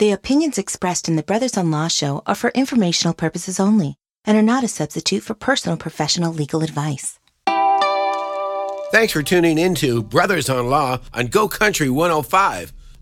The opinions expressed in the Brothers on Law show are for informational purposes only and are not a substitute for personal professional legal advice. Thanks for tuning into Brothers on Law on Go Country 105.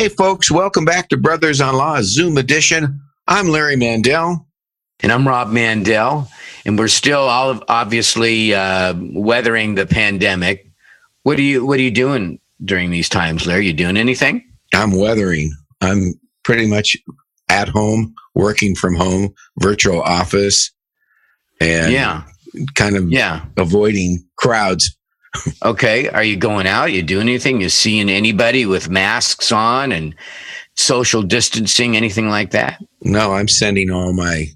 Hey, folks, welcome back to Brothers on Law, Zoom edition. I'm Larry Mandel. And I'm Rob Mandel. And we're still all obviously uh, weathering the pandemic. What are you What are you doing during these times, Larry? You doing anything? I'm weathering. I'm pretty much at home, working from home, virtual office, and yeah, kind of yeah, avoiding crowds okay. Are you going out? You doing anything? You seeing anybody with masks on and social distancing, anything like that? No, I'm sending all my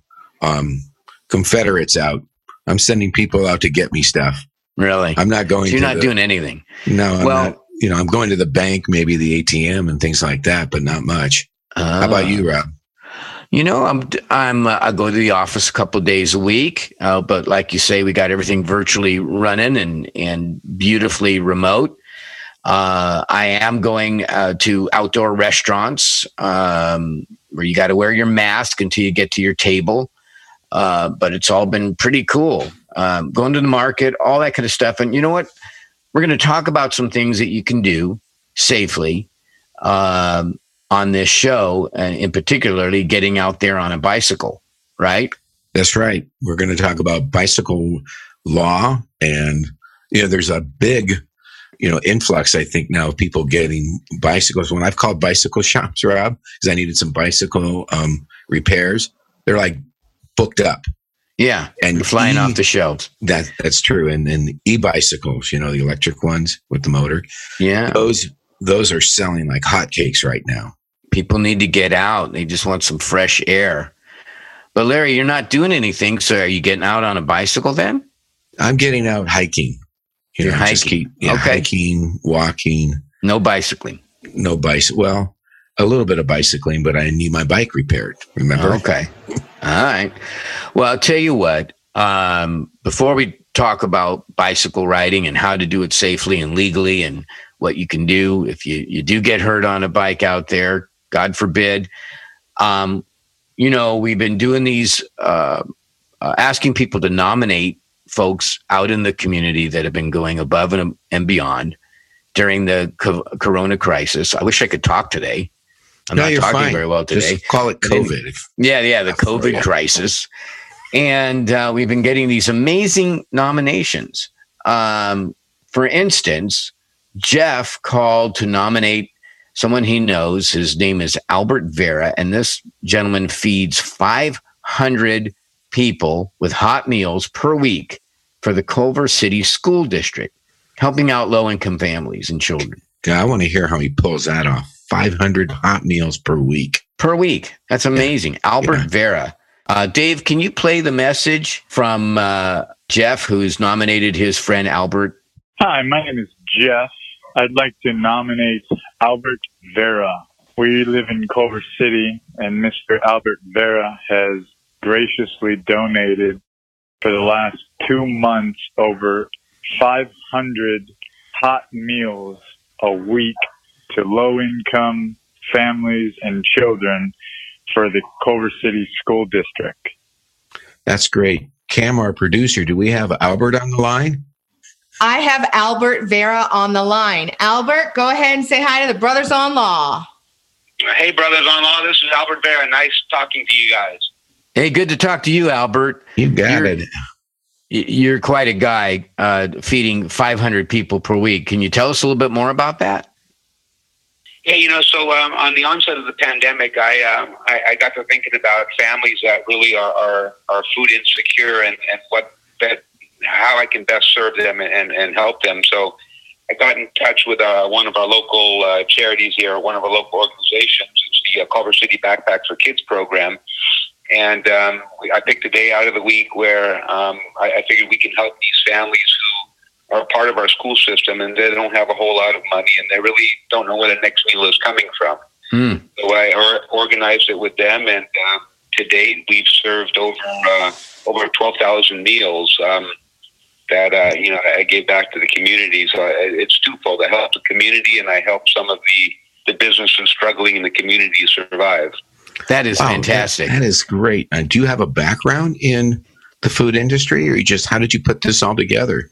um, Confederates out. I'm sending people out to get me stuff. Really? I'm not going. So you're not the, doing anything. No. I'm well, not, you know, I'm going to the bank, maybe the ATM and things like that, but not much. Uh, How about you, Rob? You know, I'm I'm uh, I go to the office a couple days a week, uh, but like you say, we got everything virtually running and and beautifully remote. Uh, I am going uh, to outdoor restaurants um, where you got to wear your mask until you get to your table. Uh, but it's all been pretty cool. Um, going to the market, all that kind of stuff. And you know what? We're going to talk about some things that you can do safely. Um, on this show, and in particularly getting out there on a bicycle, right? That's right. We're going to talk about bicycle law, and you know, there's a big, you know, influx. I think now of people getting bicycles. When I've called bicycle shops, Rob, because I needed some bicycle um, repairs, they're like booked up. Yeah, and flying e- off the shelves. That that's true. And then e-bicycles, you know, the electric ones with the motor. Yeah, those those are selling like hotcakes right now people need to get out. They just want some fresh air. But Larry, you're not doing anything. So are you getting out on a bicycle then? I'm getting out hiking. You you're know, hiking. Keep, okay. Hiking, walking. No bicycling. No bicycle. Well, a little bit of bicycling, but I need my bike repaired. Remember? Okay. All right. Well, I'll tell you what. Um, before we talk about bicycle riding and how to do it safely and legally and what you can do if you, you do get hurt on a bike out there, God forbid. Um, you know, we've been doing these, uh, uh, asking people to nominate folks out in the community that have been going above and, and beyond during the co- corona crisis. I wish I could talk today. I'm no, not talking fine. very well today. Just call it COVID. yeah, yeah, the COVID crisis. And uh, we've been getting these amazing nominations. Um, for instance, Jeff called to nominate someone he knows. His name is Albert Vera, and this gentleman feeds 500 people with hot meals per week for the Culver City School District, helping out low income families and children. Yeah, I want to hear how he pulls that off. 500 hot meals per week. Per week. That's amazing. Yeah. Albert yeah. Vera. Uh, Dave, can you play the message from uh, Jeff, who's nominated his friend Albert? Hi, my name is Jeff. I'd like to nominate Albert Vera. We live in Culver City, and Mr. Albert Vera has graciously donated for the last two months over 500 hot meals a week to low income families and children for the Culver City School District. That's great. Cam, our producer, do we have Albert on the line? I have Albert Vera on the line. Albert, go ahead and say hi to the Brothers on Law. Hey, Brothers on Law. This is Albert Vera. Nice talking to you guys. Hey, good to talk to you, Albert. You got you're, it. You're quite a guy uh, feeding 500 people per week. Can you tell us a little bit more about that? Yeah, you know, so um, on the onset of the pandemic, I, um, I, I got to thinking about families that really are are, are food insecure and, and what that how I can best serve them and, and help them. So I got in touch with uh, one of our local uh, charities here, one of our local organizations. It's the uh, Culver City Backpack for Kids program. And um, I picked a day out of the week where um, I, I figured we can help these families who are part of our school system and they don't have a whole lot of money and they really don't know where the next meal is coming from. Mm. So I or- organized it with them, and uh, to date we've served over uh, over twelve thousand meals um, that uh, you know I gave back to the community. So it's twofold: I help the community, and I help some of the the businesses struggling in the community survive. That is Wow, fantastic. That, that is great. Uh, do you have a background in the food industry, or you just how did you put this all together?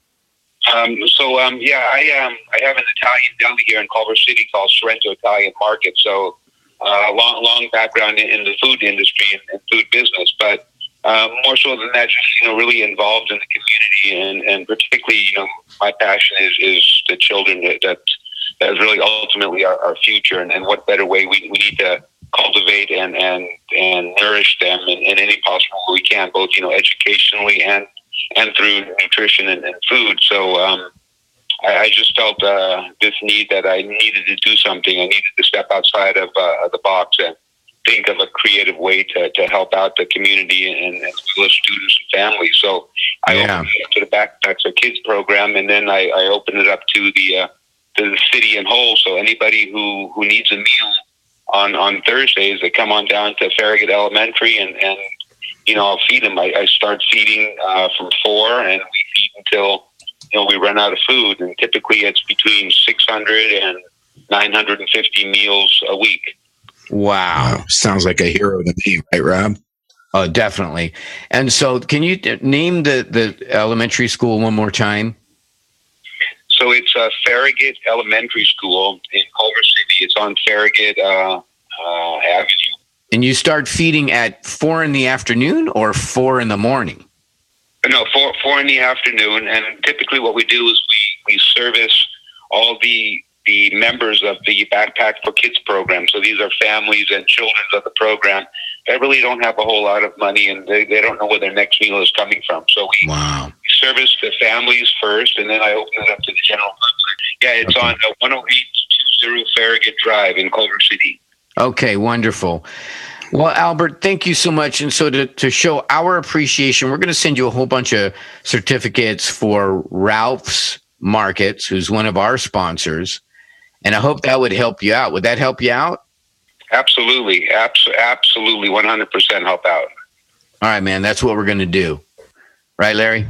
Um, so um, yeah, I um, I have an Italian deli here in Culver City called Sorrento Italian Market. So uh, long long background in, in the food industry and, and food business, but uh, more so than that, just you know, really involved in the community and, and particularly, you know, my passion is is the children that that, that is really ultimately our, our future, and, and what better way we, we need to cultivate and and and nourish them in, in any possible way we can, both you know, educationally and and through nutrition and, and food. So um, I, I just felt uh, this need that I needed to do something. I needed to step outside of uh, the box and think of a creative way to, to help out the community and, and as well as students and families. So I Yeah. opened it up to the Backpacks for Kids program, and then I, I opened it up to the uh, to the city in whole. So anybody who, who needs a meal on, on Thursdays, they come on down to Farragut Elementary and, and you know, I'll feed them. I, I start feeding uh, from four, and we feed until you know we run out of food. And typically, it's between 600 and 950 meals a week. Wow. Wow, sounds like a hero to me, right, Rob? Oh, definitely. And so, can you d- name the the elementary school one more time? So it's uh, Farragut Elementary School in Culver City. It's on Farragut uh, uh, Avenue. And you start feeding at four in the afternoon or four in the morning. No, four four in the afternoon. And typically, what we do is we we service all the the members of the Backpack for Kids program. So these are families and children of the program that really don't have a whole lot of money and they, they don't know where their next meal is coming from. So we Wow. service the families first, and then I open it up to the general public. Yeah, it's Okay. on uh, 10820 Farragut Drive in Culver City. Okay, wonderful. Well, Albert, thank you so much. And so, to, to show our appreciation, we're going to send you a whole bunch of certificates for Ralph's Markets, who's one of our sponsors. And I hope that would help you out. Would that help you out? Absolutely, abs- absolutely, 100% help out. All right, man. That's what we're going to do. Right, Larry?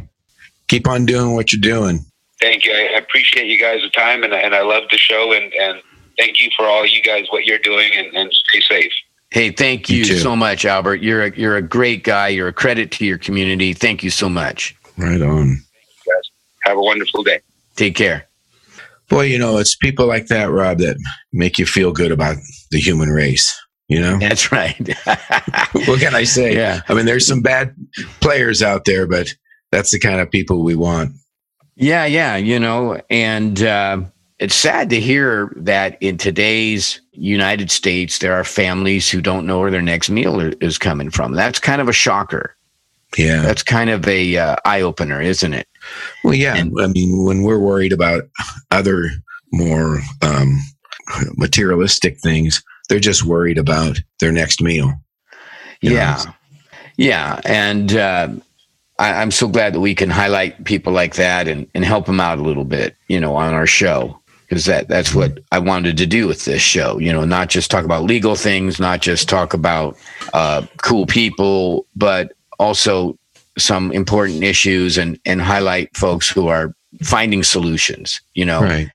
Keep on doing what you're doing. Thank you. I appreciate you guys' the time, and, and I love the show. And, and thank you for all you guys, what you're doing, and, and stay safe. Hey, thank You you, so much, Albert. You're a, you're a great guy. You're a credit to your community. Thank you so much. Right on. Guys. Have a wonderful day. Take care. Boy, you know, it's people like that, Rob, that make you feel good about the human race. You know, That's right. what can I say? Yeah. I mean, there's some bad players out there, but that's the kind of people we want. Yeah, yeah, you know, and uh, it's sad to hear that in today's United States, there are families who don't know where their next meal is coming from. That's kind of a shocker. Yeah. That's kind of a uh, eye opener, isn't it? Well, yeah. And- I mean, when we're worried about other more um, materialistic things, they're just worried about their next meal. You know? yeah, yeah, and uh, I, I'm so glad that we can highlight people like that and, and help them out a little bit, you know, on our show because that that's what I wanted to do with this show. You know, not just talk about legal things, not just talk about uh, cool people, but also some important issues and and highlight folks who are finding solutions. You know, Right.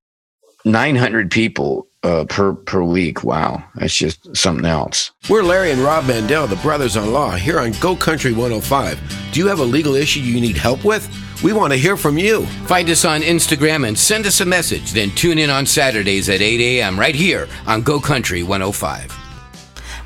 900 people uh, per per week. Wow, that's just something else. We're Larry and Rob Mandel, the brothers in law, here on Go Country 105. Do you have a legal issue you need help with? We want to hear from you. Find us on Instagram and send us a message. Then tune in on Saturdays at 8 a.m. right here on Go Country 105.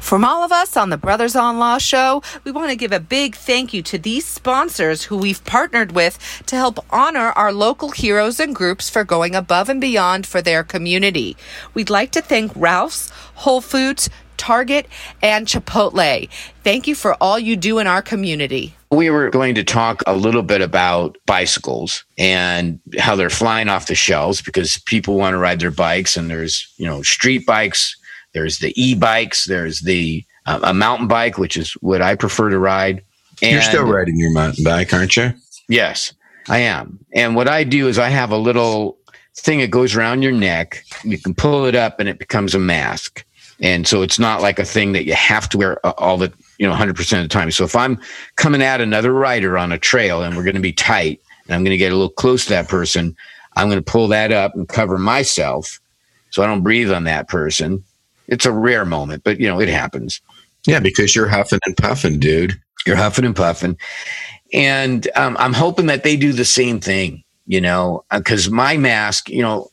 From all of us on the Brothers on Law show, we want to give a big thank you to these sponsors who we've partnered with to help honor our local heroes and groups for going above and beyond for their community. We'd like to thank Ralph's, Whole Foods, Target, and Chipotle. Thank you for all you do in our community. we were going to talk a little bit about bicycles and how they're flying off the shelves because people want to ride their bikes and there's, you know, street bikes, there's the e-bikes, there's the uh, a mountain bike, which is what I prefer to ride. And You're still riding your mountain bike, aren't you? Yes, I am. And what I do is I have a little thing that goes around your neck. You can pull it up and it becomes a mask. And so it's not like a thing that you have to wear all the, you know, 100% of the time. So if I'm coming at another rider on a trail and we're going to be tight and I'm going to get a little close to that person, I'm going to pull that up and cover myself so I don't breathe on that person. It's a rare moment, but you know, it happens. Yeah, because you're huffing and puffing, dude. You're huffing and puffing. And um, I'm hoping that they do the same thing, you know, because uh, my mask, you know,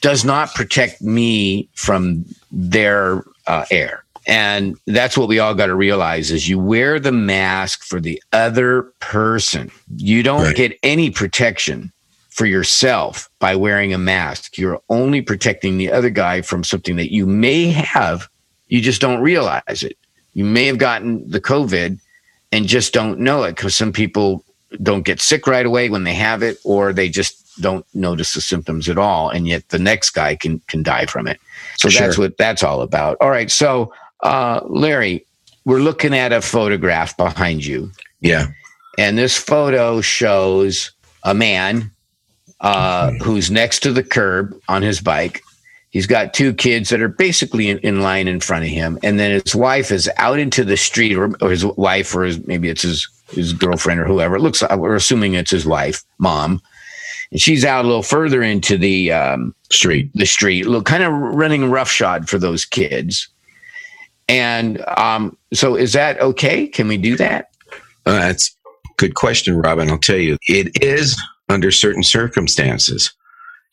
does not protect me from their uh, air. And that's what we all got to realize is you wear the mask for the other person. You don't right. get any protection for yourself by wearing a mask. You're only protecting the other guy from something that you may have, you just don't realize it. You may have gotten the COVID and just don't know it because some people don't get sick right away when they have it, or they just don't notice the symptoms at all, and yet the next guy can can die from it. So sure. that's what that's all about. All right, so uh, Larry, we're looking at a photograph behind you. Yeah, and this photo shows a man uh, who's next to the curb on his bike. He's got two kids that are basically in, in, line in front of him, and then his wife is out into the street, or, or his wife, or his, maybe it's his his girlfriend or whoever. It looks like we're assuming it's his wife, mom, and she's out a little further into the um, street, the street, look kind of running roughshod for those kids. And um, so, is that okay? Can we do that? Uh, that's good question, Robin. I'll tell you, it is under certain circumstances.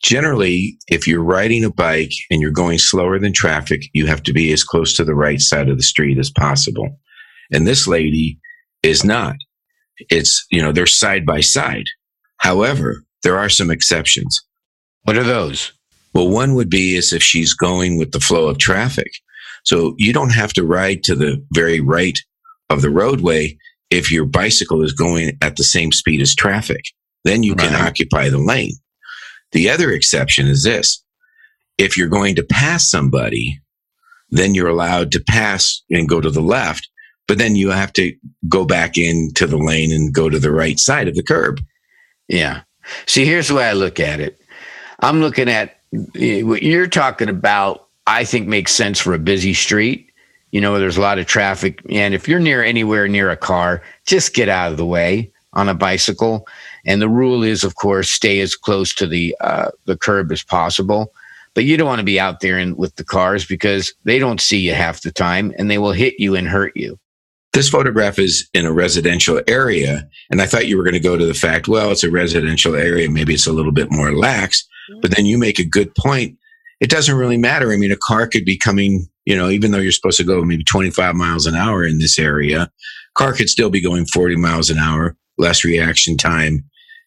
Generally, if you're riding a bike and you're going slower than traffic, you have to be as close to the right side of the street as possible. And this lady is not. It's, you know, they're side by side. However, there are some exceptions. What are those? Well, one would be as if she's going with the flow of traffic. So you don't have to ride to the very right of the roadway if your bicycle is going at the same speed as traffic. Then you can occupy the lane. The other exception is this. If you're going to pass somebody, then you're allowed to pass and go to the left, but then you have to go back into the lane and go to the right side of the curb. Yeah. See, here's the way I look at it. I'm looking at what you're talking about, I think makes sense for a busy street, you know, there's a lot of traffic. And if you're near anywhere near a car, just get out of the way on a bicycle. And the rule is, of course, stay as close to the uh, the curb as possible. But you don't want to be out there in, with the cars because they don't see you half the time, and they will hit you and hurt you. This photograph is in a residential area, and I thought you were going to go to the fact, well, it's a residential area, maybe it's a little bit more lax. But then you make a good point. It doesn't really matter. I mean, a car could be coming, you know, even though you're supposed to go maybe 25 miles an hour in this area, car could still be going 40 miles an hour, less reaction time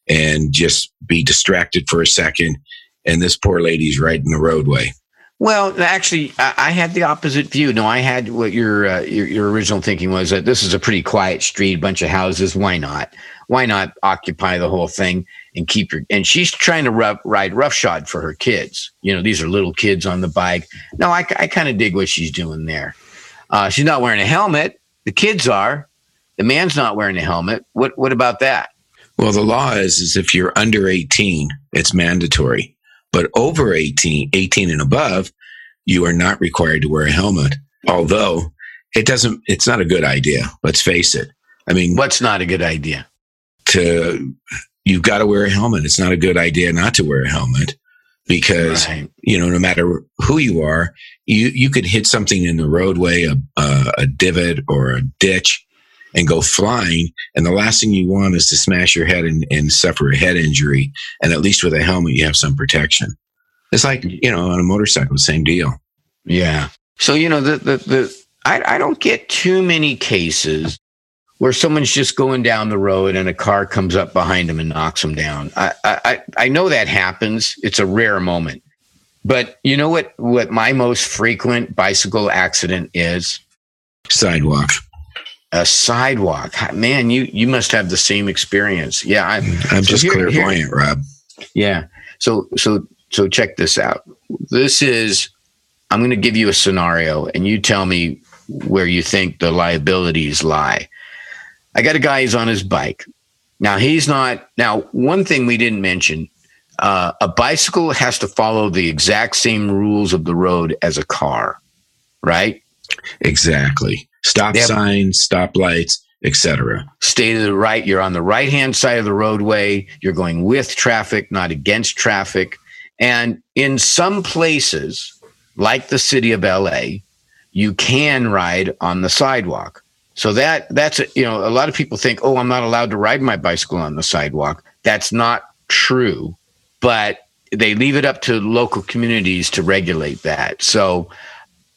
and just be distracted for a second. And this poor lady's right in the roadway. Well, actually, I, had the opposite view. No, I had what your, uh, your, your original thinking was that this is a pretty quiet street, bunch of houses. Why not? Why not occupy the whole thing and keep your? And she's trying to ride roughshod for her kids. You know, these are little kids on the bike. No, I, I kind of dig what she's doing there. Uh, she's not wearing a helmet. The kids are. The man's not wearing a helmet. What what about that? Well, the law is, is if you're under 18, it's mandatory. But over 18, 18 and above, you are not required to wear a helmet. Although it doesn't, it's not a good idea. Let's face it. I mean, what's not a good idea? To, you've got to wear a helmet. It's not a good idea not to wear a helmet because, right. you know, no matter who you are, you, you could hit something in the roadway, a, a, a divot or a ditch, and go flying. And the last thing you want is to smash your head and, and suffer a head injury. And at least with a helmet, you have some protection. It's like, you know, on a motorcycle, same deal. Yeah. So, you know, the, the, the, I, I don't get too many cases where someone's just going down the road and a car comes up behind them and knocks them down. I, I, I know that happens. It's a rare moment. But you know what, what my most frequent bicycle accident is? Sidewalk. A sidewalk. Man, you you must have the same experience. Yeah, I, I'm so just here, clairvoyant, here, Rob. Yeah. So so so check this out. This is I'm going to give you a scenario, and you tell me where you think the liabilities lie. I got a guy who's on his bike. Now he's not. Now one thing we didn't mention: uh, a bicycle has to follow the exact same rules of the road as a car, right? Exactly. Stop yep. signs, stop lights, etc. Stay to the right. You're on the right hand side of the roadway. You're going with traffic, not against traffic. And in some places, like the city of LA, you can ride on the sidewalk. So that that's you know a lot of people think, oh, I'm not allowed to ride my bicycle on the sidewalk. That's not true, but they leave it up to local communities to regulate that. So,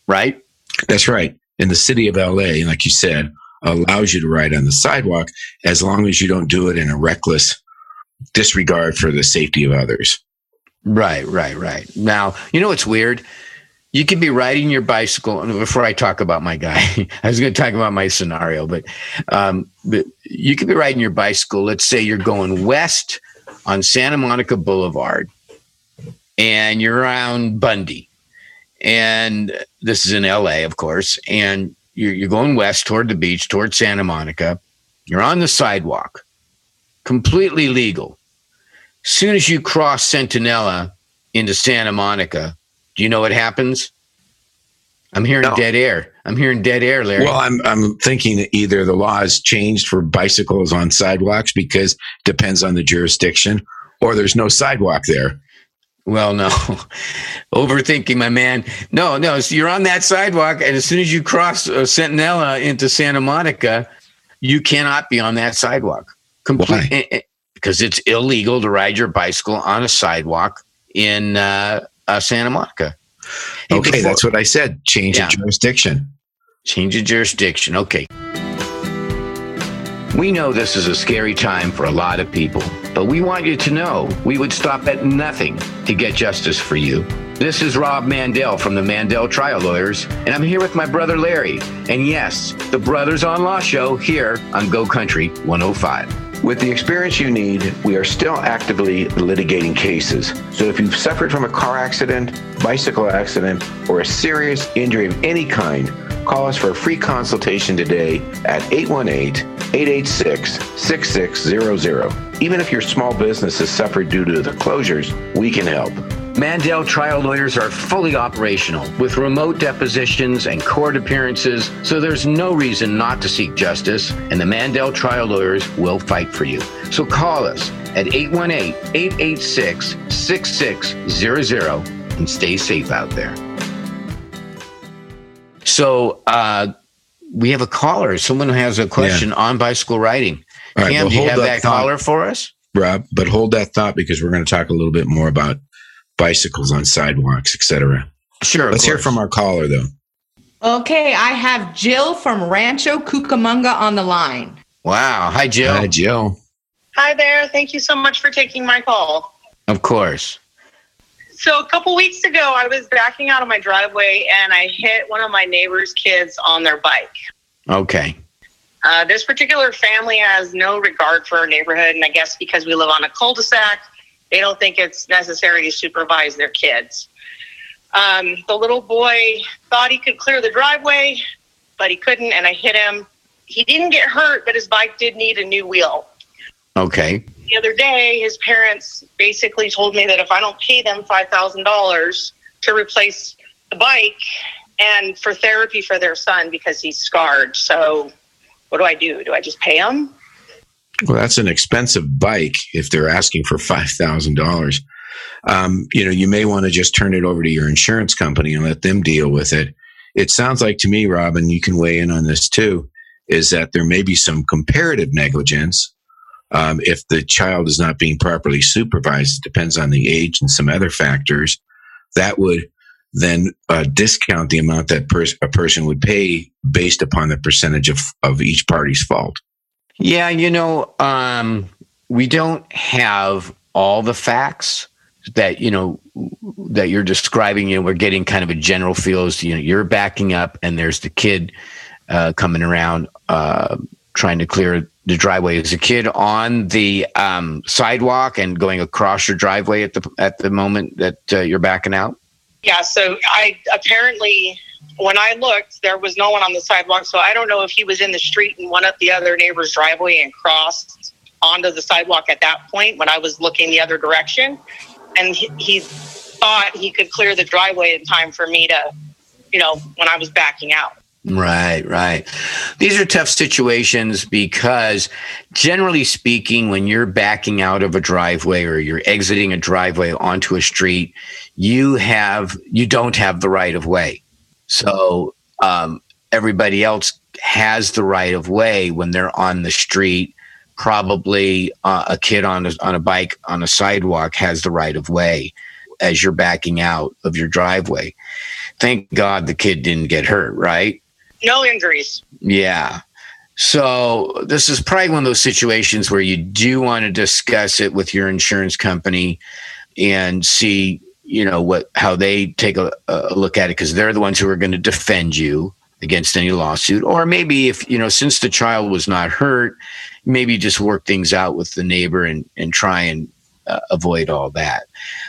right? That's right. In the city of LA, like you said, allows you to ride on the sidewalk as long as you don't do it in a reckless disregard for the safety of others. Right, right, right. Now, you know what's weird? You could be riding your bicycle. Before I talk about my guy, I was going to talk about my scenario, but, um, but you could be riding your bicycle. Let's say you're going west on Santa Monica Boulevard and you're around Bundy. And this is in LA, of course. And you're, you're going west toward the beach, toward Santa Monica. You're on the sidewalk, completely legal soon as you cross Centinela into Santa Monica, do you know what happens? I'm hearing no. dead air. I'm hearing dead air, Larry. Well, I'm I'm thinking either the law has changed for bicycles on sidewalks because depends on the jurisdiction, or there's no sidewalk there. Well, no, overthinking, my man. No, no. So you're on that sidewalk, and as soon as you cross uh, Centinela into Santa Monica, you cannot be on that sidewalk. Complete because it's illegal to ride your bicycle on a sidewalk in uh, uh, Santa Monica. Hey, okay, before, that's what I said. Change yeah. jurisdiction. Change of jurisdiction. Okay. We know this is a scary time for a lot of people, but we want you to know we would stop at nothing to get justice for you. This is Rob Mandel from the Mandel Trial Lawyers, and I'm here with my brother Larry. And yes, the Brothers on Law show here on Go Country 105. With the experience you need, we are still actively litigating cases. So if you've suffered from a car accident, bicycle accident, or a serious injury of any kind, call us for a free consultation today at 818 886 6600. Even if your small business has suffered due to the closures, we can help. Mandel trial lawyers are fully operational with remote depositions and court appearances, so there's no reason not to seek justice, and the Mandel trial lawyers will fight for you. So call us at 818 886 6600 and stay safe out there. So, uh, we have a caller. Someone has a question yeah. on bicycle riding. Cam, well, do you have that, that caller for us? Rob, but hold that thought because we're going to talk a little bit more about bicycles on sidewalks, etc. Sure. Let's hear from our caller, though. Okay, I have Jill from Rancho Cucamonga on the line. Wow. Hi, Jill. Hi, Jill. Hi there. Thank you so much for taking my call. Of course. So, a couple weeks ago, I was backing out of my driveway and I hit one of my neighbor's kids on their bike. Okay. Uh, this particular family has no regard for our neighborhood, and I guess because we live on a cul de sac, they don't think it's necessary to supervise their kids. Um, the little boy thought he could clear the driveway, but he couldn't, and I hit him. He didn't get hurt, but his bike did need a new wheel. Okay. The other day, his parents basically told me that if I don't pay them $5,000 to replace the bike and for therapy for their son because he's scarred. So, what do I do? Do I just pay them? Well, that's an expensive bike if they're asking for five thousand um, dollars. You know, you may want to just turn it over to your insurance company and let them deal with it. It sounds like to me, Robin, you can weigh in on this too, is that there may be some comparative negligence um, if the child is not being properly supervised. It depends on the age and some other factors. That would then uh, discount the amount that a person would pay based upon the percentage of, of each party's fault. Yeah, you know, um, we don't have all the facts that you know that you're describing. You know, we're getting kind of a general feel as you know you're backing up, and there's the kid uh, coming around uh, trying to clear the driveway. Is a kid on the um, sidewalk and going across your driveway at the at the moment that uh, you're backing out? Yeah, so I apparently when I looked, there was no one on the sidewalk. So I don't know if he was in the street and went up the other neighbor's driveway and crossed onto the sidewalk at that point when I was looking the other direction. And he, he thought he could clear the driveway in time for me to, you know, when I was backing out. Right, right. These are tough situations because generally speaking, when you're backing out of a driveway or you're exiting a driveway onto a street, you have you don't have the right of way. So um, everybody else has the right of way when they're on the street. Probably uh, a kid on a, on a bike on a sidewalk has the right of way as you're backing out of your driveway. Thank God the kid didn't get hurt, right? No injuries. Yeah. So this is probably one of those situations where you do want to discuss it with your insurance company and see, you know, what how they take a, a look at it because they're the ones who are going to defend you against any lawsuit. Or maybe if you know, since the child was not hurt, maybe just work things out with the neighbor and and try and uh, avoid all that.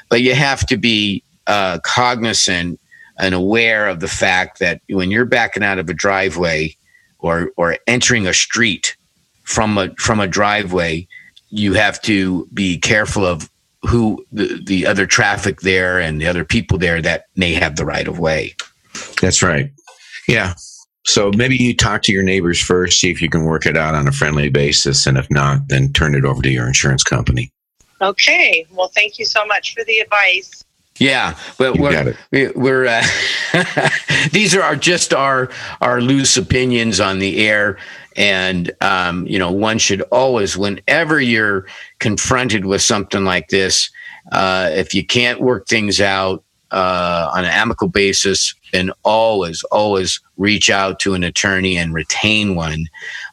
But you have to be uh, cognizant and aware of the fact that when you're backing out of a driveway or or entering a street from a from a driveway, you have to be careful of who the, the other traffic there and the other people there that may have the right of way. That's right. Yeah. So maybe you talk to your neighbors first, see if you can work it out on a friendly basis. And if not, then turn it over to your insurance company. Okay. Well, thank you so much for the advice. Yeah, but You we're, got it. we- we're uh, these are our, just our our loose opinions on the air, and um, you know one should always, whenever you're confronted with something like this, uh, if you can't work things out uh, on an amicable basis, and always always reach out to an attorney and retain one.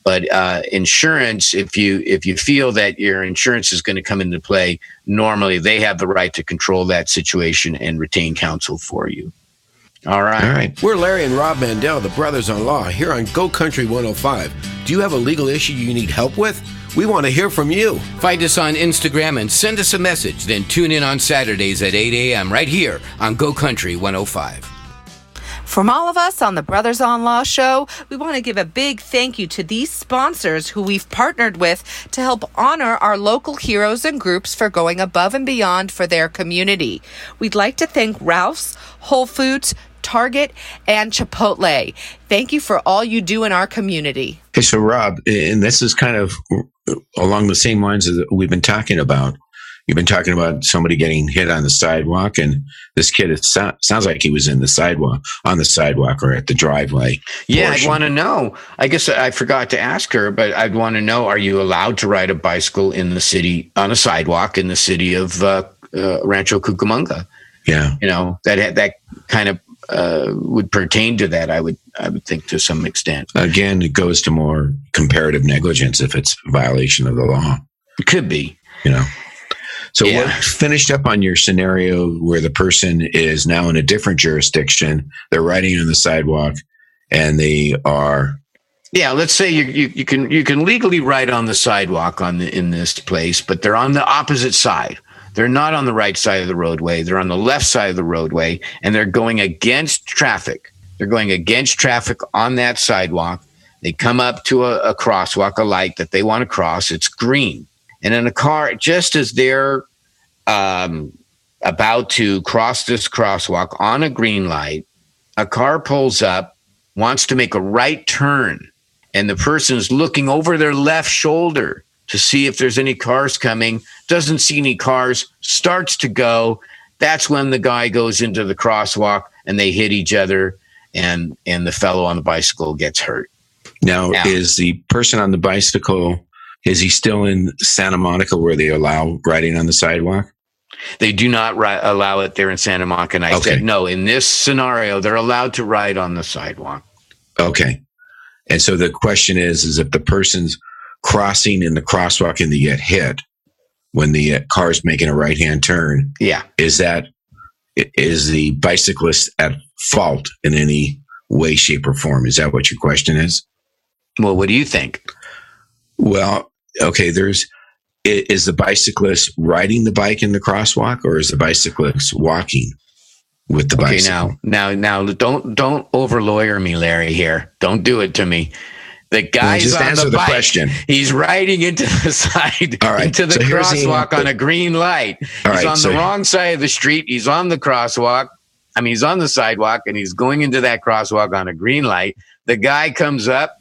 But uh, insurance, if you if you feel that your insurance is going to come into play, normally they have the right to control that situation and retain counsel for you. All right. All right. We're Larry and Rob Mandel, the brothers in law, here on Go Country 105. Do you have a legal issue you need help with? We want to hear from you. Find us on Instagram and send us a message. Then tune in on Saturdays at 8 a.m. right here on Go Country 105. From all of us on the Brothers on Law show, we want to give a big thank you to these sponsors who we've partnered with to help honor our local heroes and groups for going above and beyond for their community. We'd like to thank Ralph's, Whole Foods, Target, and Chipotle. Thank you for all you do in our community. Hey, so Rob, and this is kind of along the same lines that we've been talking about. You've been talking about somebody getting hit on the sidewalk, and this kid it so- sounds like he was in the sidewalk, on the sidewalk, or at the driveway. Yeah, portion. I'd want to know. I guess I forgot to ask her, but I'd want to know: Are you allowed to ride a bicycle in the city on a sidewalk in the city of uh, uh, Rancho Cucamonga? Yeah, You know that that kind of uh, would pertain to that. I would I would think to some extent. again, it goes to more comparative negligence if it's a violation of the law. It could be. You know. So Yeah. we're finished up on your scenario where the person is now in a different jurisdiction. They're riding on the sidewalk, and they are Yeah, let's say you, you you can you can legally ride on the sidewalk on the, in this place, but they're on the opposite side. They're not on the right side of the roadway. They're on the left side of the roadway, and they're going against traffic. They're going against traffic on that sidewalk. They come up to a, a crosswalk, a light that they want to cross. It's green, and in a car, just as they're um, about to cross this crosswalk on a green light, a car pulls up, wants to make a right turn and the person's looking over their left shoulder to see if there's any cars coming, doesn't see any cars, starts to go. That's when the guy goes into the crosswalk and they hit each other and and the fellow on the bicycle gets hurt. now Yeah. is the person on the bicycle is he still in Santa Monica where they allow riding on the sidewalk? They do not ri- allow it there in Santa Monica. And I Okay. said, no, in this scenario, they're allowed to ride on the sidewalk. Okay. And so the question is, is if the person's crossing in the crosswalk and they get hit when the uh, car's making a right hand turn, Yeah. is that, is the bicyclist at fault in any way, shape, or form. Is that what your question is? Well, what do you think? Well, okay, there's is the bicyclist riding the bike in the crosswalk or is the bicyclist walking with the Okay, bicycle? now, now, now, don't don't over lawyer me, Larry. Here, don't do it to me. The guy's just on the, the bike. question. He's riding into the side, right, into the so here's the crosswalk on a green light. He's right, on so- the wrong side of the street. He's on the crosswalk. I mean, he's on the sidewalk and he's going into that crosswalk on a green light. The guy comes up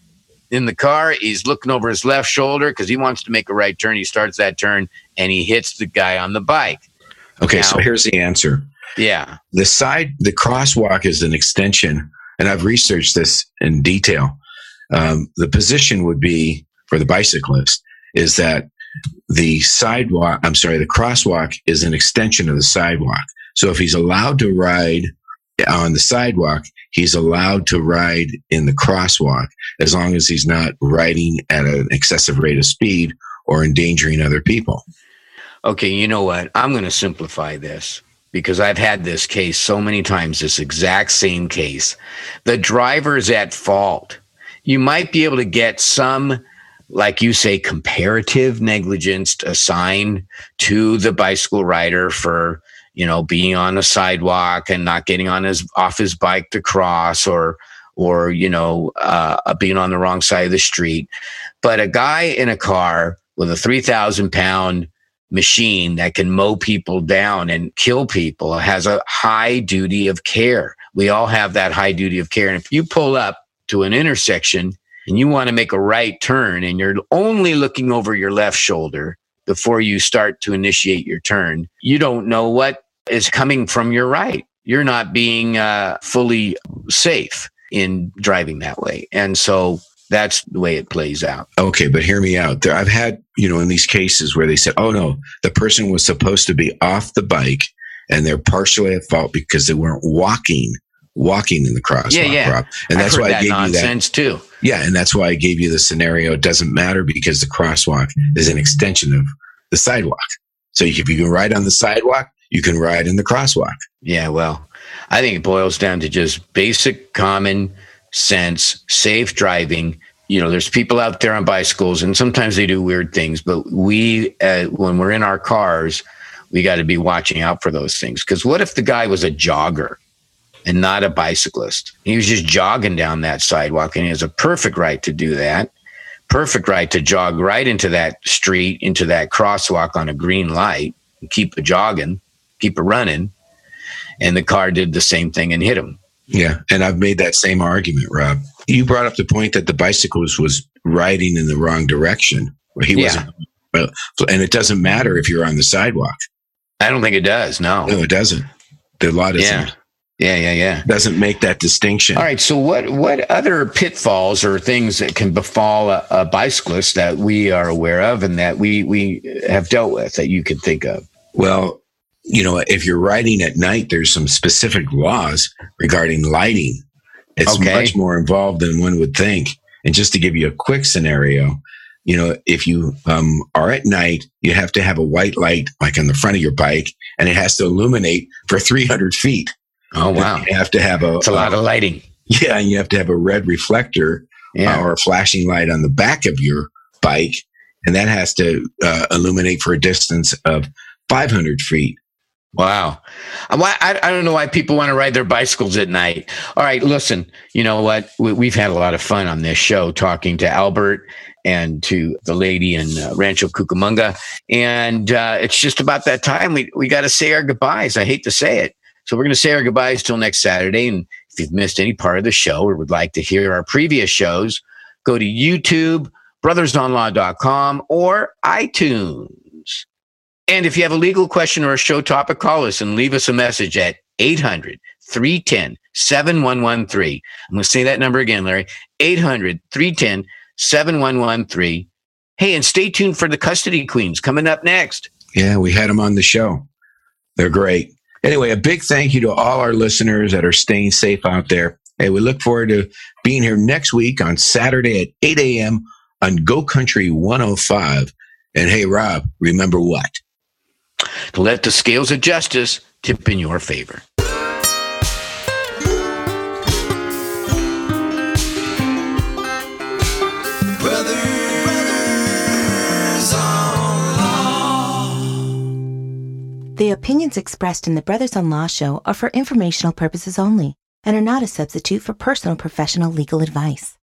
in the car. He's looking over his left shoulder because he wants to make a right turn. He starts that turn and he hits the guy on the bike. Okay, so here's the answer. Yeah. The side, the crosswalk is an extension, and I've researched this in detail. Um, the position would be for the bicyclist is that the sidewalk, I'm sorry, the crosswalk is an extension of the sidewalk. So if he's allowed to ride on the sidewalk, he's allowed to ride in the crosswalk as long as he's not riding at an excessive rate of speed or endangering other people. Okay, you know what? I'm going to simplify this because I've had this case so many times, this exact same case. The driver's at fault. You might be able to get some, like you say, comparative negligence assigned to the bicycle rider for, you know, being on a sidewalk and not getting on his off his bike to cross or or you know uh, being on the wrong side of the street but a guy in a car with a 3000 pound machine that can mow people down and kill people has a high duty of care. We all have that high duty of care. And if you pull up to an intersection and you want to make a right turn and you're only looking over your left shoulder before you start to initiate your turn, you don't know what is coming from your right. You're not being uh, fully safe in driving that way. And so that's the way it plays out. Okay, but hear me out. There, I've had, you know, in these cases where they said, oh no, the person was supposed to be off the bike and they're partially at fault because they weren't walking, walking in the crosswalk. Yeah, yeah. Rob. And that's why I gave you that. nonsense too. Yeah, and that's why I gave you the scenario. It doesn't matter because the crosswalk is an extension of the sidewalk. So if you can ride on the sidewalk, you can ride in the crosswalk. Yeah, well, I think it boils down to just basic common sense, safe driving. You know, there's people out there on bicycles, and sometimes they do weird things. But we, uh, when we're in our cars, we got to be watching out for those things. Because what if the guy was a jogger and not a bicyclist? He was just jogging down that sidewalk, and he has a perfect right to do that. Perfect right to jog right into that street, into that crosswalk on a green light, and keep it jogging, keep it running. And the car did the same thing and hit him. Yeah, and I've made that same argument, Rob. You brought up the point that the bicyclist was riding in the wrong direction. He Yeah. wasn't. And it doesn't matter if you're on the sidewalk. I don't think it does. No. No, it doesn't. The law doesn't Yeah. Yeah, yeah, yeah. doesn't make that distinction. All right. So, what what other pitfalls or things that can befall a, a bicyclist that we are aware of and that we we have dealt with that you could think of? Well, you know, if you're riding at night, there's some specific laws regarding lighting. It's Okay. much more involved than one would think. And just to give you a quick scenario, you know, if you um, are at night, you have to have a white light like on the front of your bike, and it has to illuminate for 300 feet. Oh wow, You have to have a, it's a lot of lighting. yeah, and you have to have a red reflector Yeah. uh, or a flashing light on the back of your bike, and that has to uh, illuminate for a distance of 500 feet. Wow. Uh, I, I don't know why people want to ride their bicycles at night. All right, listen, you know what? We, we've had a lot of fun on this show talking to Albert and to the lady in uh, Rancho Cucamonga. And uh, it's just about that time. We, we got to say our goodbyes. I hate to say it. So we're going to say our goodbyes till next Saturday. And if you've missed any part of the show or would like to hear our previous shows, go to YouTube, brothersonlaw.com, or iTunes. And if you have a legal question or a show topic, call us and leave us a message at 800 310 7113. I'm going to say that number again, Larry 800 310 7113. Hey, and stay tuned for the custody queens coming up next. Yeah, we had them on the show. They're great. Anyway, a big thank you to all our listeners that are staying safe out there. Hey, we look forward to being here next week on Saturday at 8 a.m. on Go Country 105. And hey, Rob, remember what? to let the scales of justice tip in your favor. The opinions expressed in the Brothers on Law show are for informational purposes only and are not a substitute for personal professional legal advice.